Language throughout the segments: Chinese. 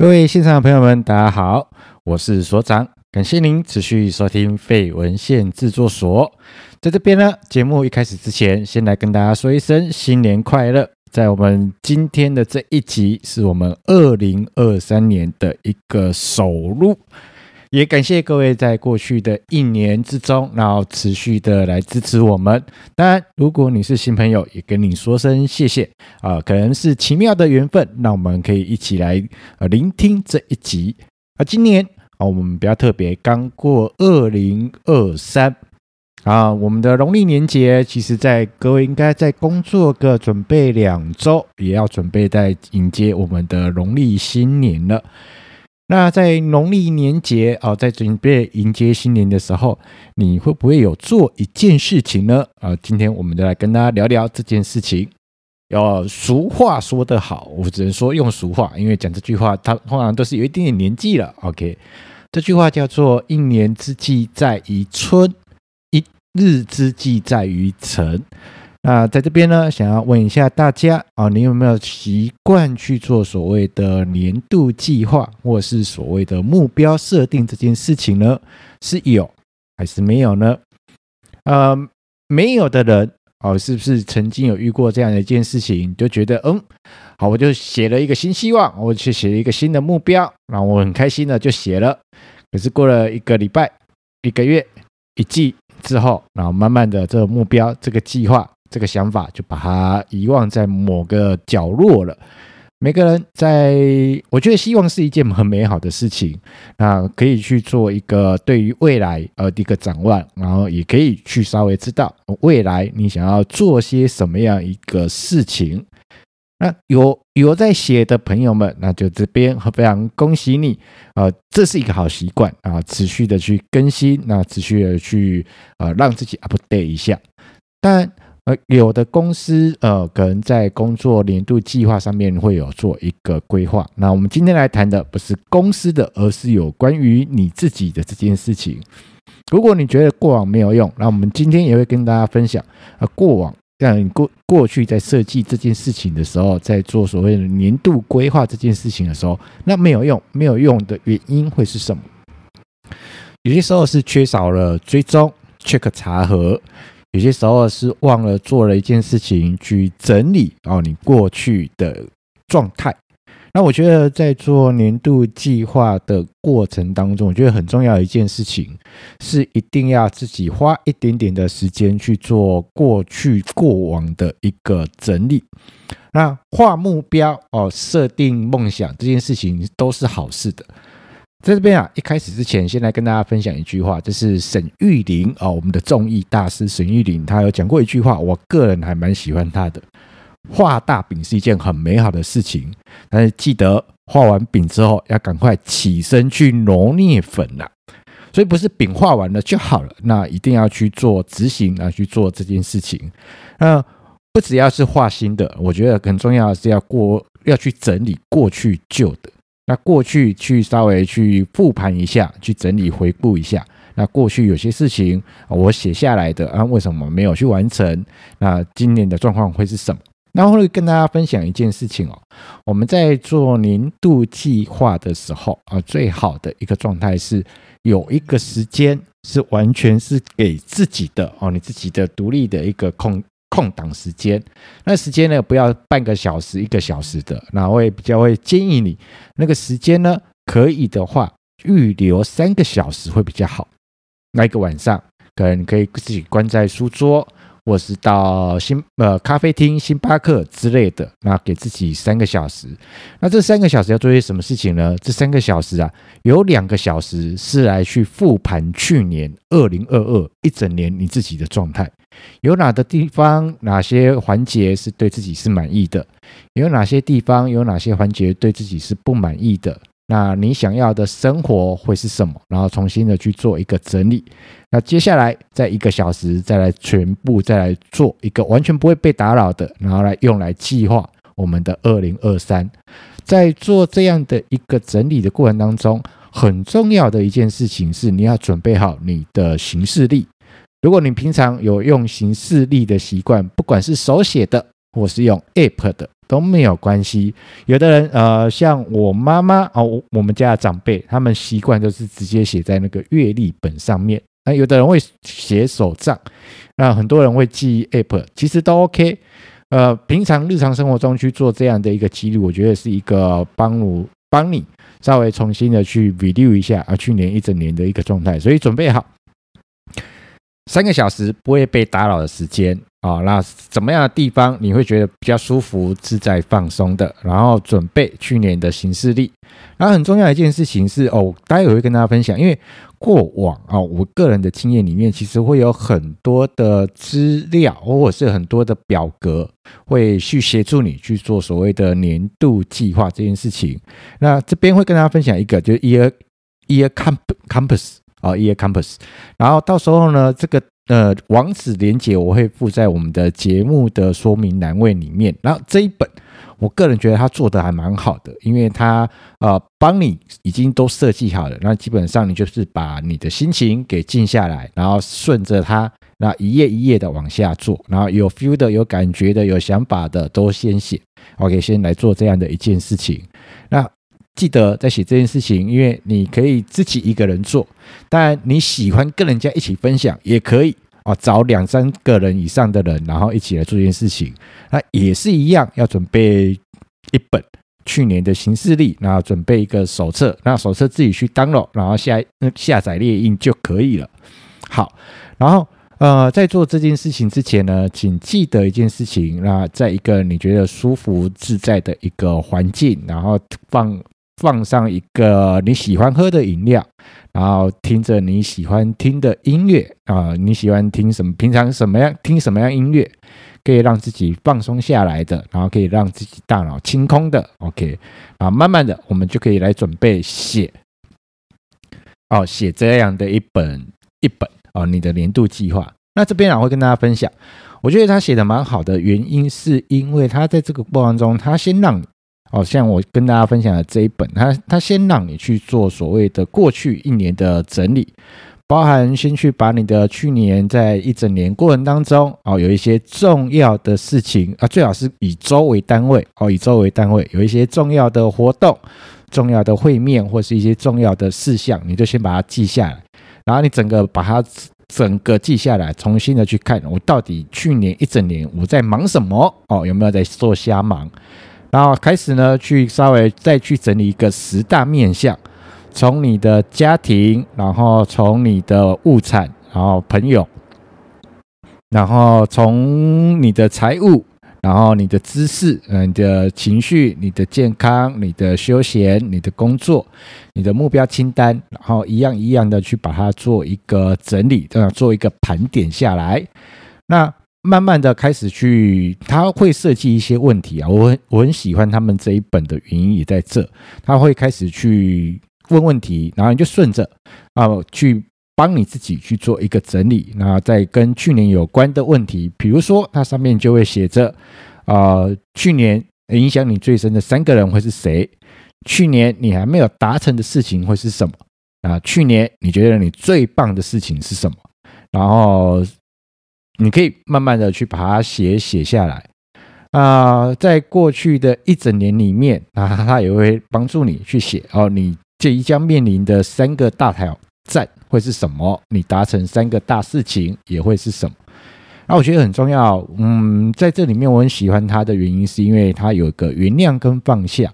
各位现场的朋友们，大家好，我是所长，感谢您持续收听废文献制作所。在这边呢，节目一开始之前，先来跟大家说一声新年快乐。在我们今天的这一集，是我们二零二三年的一个首录。也感谢各位在过去的一年之中，然后持续的来支持我们。当然，如果你是新朋友，也跟你说声谢谢啊、可能是奇妙的缘分，那我们可以一起来呃聆听这一集。啊，今年啊，我们比较特别，刚过二零二三啊，我们的农历年节，其实在各位应该在工作个准备两周，也要准备在迎接我们的农历新年了。那在农历年节啊，在准备迎接新年的时候，你会不会有做一件事情呢？啊，今天我们就来跟大家聊聊这件事情。有俗话说得好，我只能说用俗话，因为讲这句话，它通常都是有一点点年纪了。OK，这句话叫做“一年之计在于春，一日之计在于晨”。那在这边呢，想要问一下大家啊，你有没有习惯去做所谓的年度计划，或是所谓的目标设定这件事情呢？是有还是没有呢？呃，没有的人哦，是不是曾经有遇过这样的一件事情，就觉得嗯，好，我就写了一个新希望，我去写了一个新的目标，然后我很开心的就写了，可是过了一个礼拜、一个月、一季之后，然后慢慢的这个目标、这个计划。这个想法就把它遗忘在某个角落了。每个人在，我觉得希望是一件很美好的事情，那可以去做一个对于未来呃的一个展望，然后也可以去稍微知道未来你想要做些什么样一个事情。那有有在写的朋友们，那就这边非常恭喜你，呃，这是一个好习惯啊，持续的去更新，那持续的去呃让自己 update 一下，但。有的公司呃，可能在工作年度计划上面会有做一个规划。那我们今天来谈的不是公司的，而是有关于你自己的这件事情。如果你觉得过往没有用，那我们今天也会跟大家分享啊，过往让你过过去在设计这件事情的时候，在做所谓的年度规划这件事情的时候，那没有用，没有用的原因会是什么？有些时候是缺少了追踪、check 查核。有些时候是忘了做了一件事情去整理哦，你过去的状态。那我觉得在做年度计划的过程当中，我觉得很重要一件事情是一定要自己花一点点的时间去做过去过往的一个整理。那画目标哦，设定梦想这件事情都是好事的。在这边啊，一开始之前，先来跟大家分享一句话，这是沈玉玲啊，我们的综艺大师沈玉玲，他有讲过一句话，我个人还蛮喜欢他的。画大饼是一件很美好的事情，但是记得画完饼之后，要赶快起身去揉捏粉呐。所以不是饼画完了就好了，那一定要去做执行啊，去做这件事情。那不只要是画新的，我觉得很重要的是要过，要去整理过去旧的。那过去去稍微去复盘一下，去整理回顾一下。那过去有些事情我写下来的啊，为什么没有去完成？那今年的状况会是什么？那我会跟大家分享一件事情哦。我们在做年度计划的时候啊，最好的一个状态是有一个时间是完全是给自己的哦，你自己的独立的一个空。空档时间，那时间呢，不要半个小时、一个小时的，那我也比较会建议你那个时间呢，可以的话预留三个小时会比较好。那一个晚上，可能你可以自己关在书桌。或是到星呃咖啡厅、星巴克之类的，那给自己三个小时。那这三个小时要做些什么事情呢？这三个小时啊，有两个小时是来去复盘去年二零二二一整年你自己的状态，有哪的地方、哪些环节是对自己是满意的，有哪些地方、有哪些环节对自己是不满意的。那你想要的生活会是什么？然后重新的去做一个整理。那接下来在一个小时再来全部再来做一个完全不会被打扰的，然后来用来计划我们的二零二三。在做这样的一个整理的过程当中，很重要的一件事情是你要准备好你的行事历。如果你平常有用行事历的习惯，不管是手写的或是用 App 的，都没有关系。有的人呃，像我妈妈哦，我们家的长辈，他们习惯都是直接写在那个月历本上面。那有的人会写手账，那很多人会记 app，其实都 OK。呃，平常日常生活中去做这样的一个记录，我觉得是一个帮我帮你稍微重新的去 review 一下啊，去年一整年的一个状态，所以准备好三个小时不会被打扰的时间。啊、那怎么样的地方你会觉得比较舒服、自在、放松的？然后准备去年的行事历。然后很重要的一件事情是，哦，待会会跟大家分享，因为过往啊、我个人的经验里面，其实会有很多的资料，或者是很多的表格，会去协助你去做所谓的年度计划这件事情。那这边会跟大家分享一个，就是 Year Year Compass 啊、哦，Year Compass。然后到时候呢，这个。呃，网址连接我会附在我们的节目的说明栏位里面。然后这一本，我个人觉得它做的还蛮好的，因为它呃帮你已经都设计好了。那基本上你就是把你的心情给静下来，然后顺着它，那一页一页的往下做。然后有 feel 的、有感觉的、有想法的都先写。OK，先来做这样的一件事情。那记得在写这件事情，因为你可以自己一个人做，当然你喜欢跟人家一起分享也可以啊，找两三个人以上的人，然后一起来做这件事情，那也是一样，要准备一本去年的行事历，然后准备一个手册，那手册自己去 download，然后下下载列印就可以了。好，然后呃，在做这件事情之前呢，请记得一件事情，那在一个你觉得舒服自在的一个环境，然后放。放上一个你喜欢喝的饮料，然后听着你喜欢听的音乐啊，你喜欢听什么？平常什么样听什么样音乐，可以让自己放松下来的，然后可以让自己大脑清空的。OK，啊，慢慢的我们就可以来准备写，哦，写这样的一本一本哦，你的年度计划。那这边我会跟大家分享，我觉得他写的蛮好的原因，是因为他在这个过程中，他先让。哦，像我跟大家分享的这一本，它它先让你去做所谓的过去一年的整理，包含先去把你的去年在一整年过程当中，哦，有一些重要的事情啊，最好是以周为单位，哦，以周为单位，有一些重要的活动、重要的会面或是一些重要的事项，你就先把它记下来，然后你整个把它整个记下来，重新的去看，我到底去年一整年我在忙什么？哦，有没有在做瞎忙？然后开始呢，去稍微再去整理一个十大面相，从你的家庭，然后从你的物产，然后朋友，然后从你的财务，然后你的知识，嗯，你的情绪，你的健康，你的休闲，你的工作，你的目标清单，然后一样一样的去把它做一个整理，这样做一个盘点下来，那。慢慢的开始去，他会设计一些问题啊，我很我很喜欢他们这一本的原因也在这，他会开始去问问题，然后你就顺着啊去帮你自己去做一个整理，那在跟去年有关的问题，比如说它上面就会写着啊，去年影响你最深的三个人会是谁？去年你还没有达成的事情会是什么？啊，去年你觉得你最棒的事情是什么？然后。你可以慢慢的去把它写写下来啊、在过去的一整年里面啊，它也会帮助你去写哦，你即将面临的三个大挑战会是什么？你达成三个大事情也会是什么？那我觉得很重要，嗯，在这里面我很喜欢它的原因是因为它有一个原谅跟放下。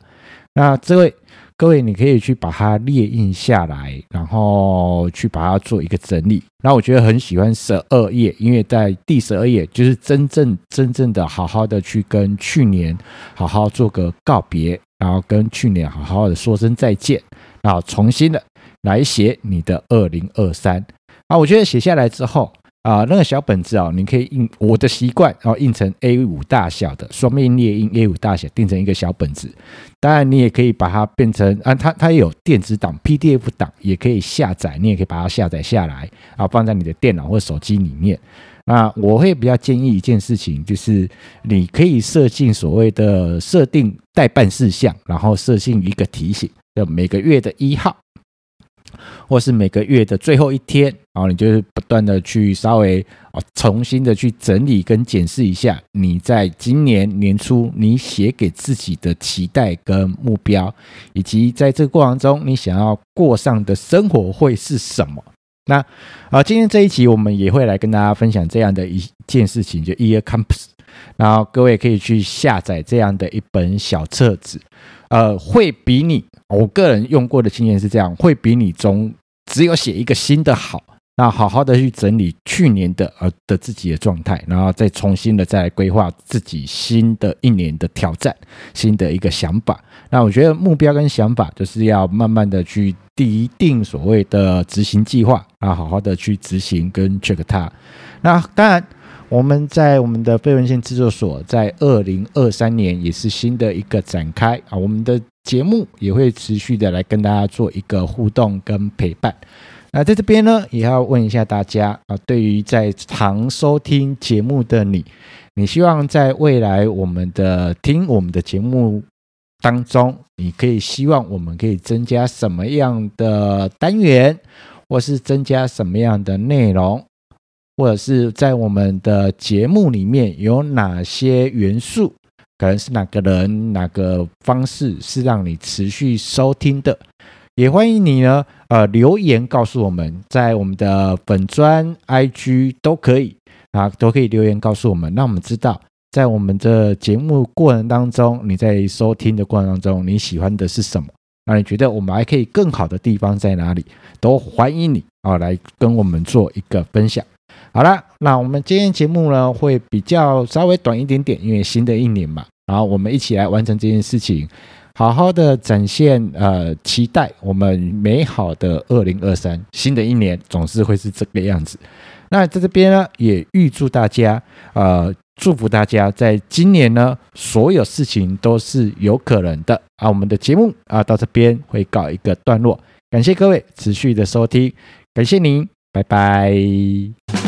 那这位。各位，你可以去把它列印下来，然后去把它做一个整理。然后我觉得很喜欢十二页，因为在第十二页就是真正真正的好好的去跟去年好好做个告别，然后跟去年好好的说声再见，然后重新的来写你的二零二三。啊，我觉得写下来之后。啊，那个小本子哦，你可以印我的习惯，然后印成 A5 大小的双面列印 A5 大小，订成一个小本子。当然，你也可以把它变成啊，它它也有电子档 PDF 档，也可以下载，你也可以把它下载下来，啊放在你的电脑或手机里面。那，我会比较建议一件事情，就是你可以设定所谓的设定待办事项，然后设定一个提醒，就每个月的一号。或是每个月的最后一天，然后你就是不断的去稍微哦重新的去整理跟检视一下，你在今年年初你写给自己的期待跟目标，以及在这个过程中你想要过上的生活会是什么？那啊，今天这一集我们也会来跟大家分享这样的一件事情，就 ear Compass。然后各位可以去下载这样的一本小册子，呃，会比你我个人用过的经验是这样，会比你中只有写一个新的好。那好好的去整理去年的呃的自己的状态，然后再重新的再来规划自己新的一年的挑战，新的一个想法。那我觉得目标跟想法就是要慢慢的去拟定所谓的执行计划啊，好好的去执行跟 check 它。那当然。我们在我们的非文献制作所，在二零二三年也是新的一个展开啊，我们的节目也会持续的来跟大家做一个互动跟陪伴。那在这边呢，也要问一下大家啊，对于在常收听节目的你，你希望在未来我们的听我们的节目当中，你可以希望我们可以增加什么样的单元，或是增加什么样的内容？或者是在我们的节目里面有哪些元素，可能是哪个人、哪个方式是让你持续收听的，也欢迎你呢，呃，留言告诉我们，在我们的粉专、IG 都可以啊，都可以留言告诉我们，让我们知道，在我们的节目过程当中，你在收听的过程当中，你喜欢的是什么？那你觉得我们还可以更好的地方在哪里？都欢迎你啊，来跟我们做一个分享。好了，那我们今天节目呢，会比较稍微短一点点，因为新的一年嘛，然后我们一起来完成这件事情，好好的展现呃，期待我们美好的二零二三，新的一年总是会是这个样子。那在这边呢，也预祝大家呃，祝福大家在今年呢，所有事情都是有可能的啊。我们的节目啊，到这边会告一个段落，感谢各位持续的收听，感谢您，拜拜。